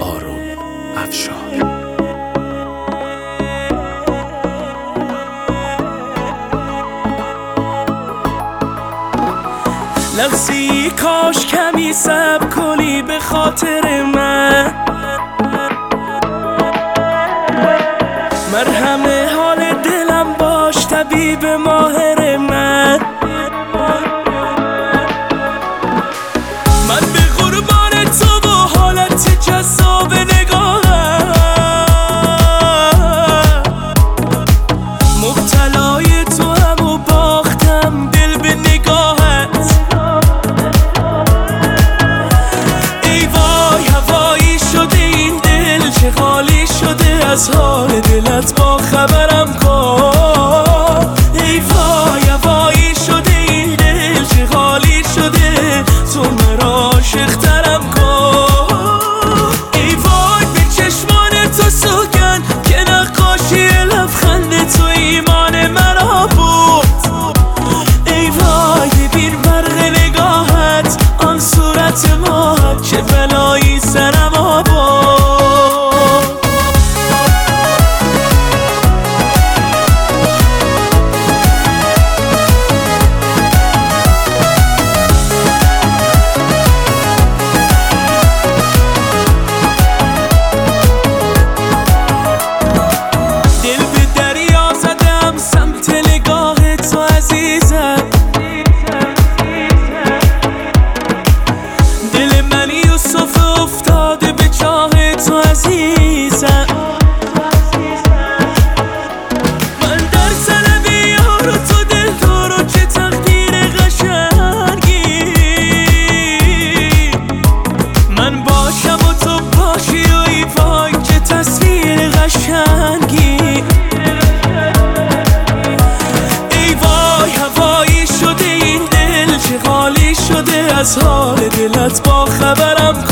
آروم افشار. لمسی کاش کمی سب کنی به خاطر من. مرهم حال دلم باش طبیب ماهر از حال دلت با خبرم کن. اسرار دلت با خبرم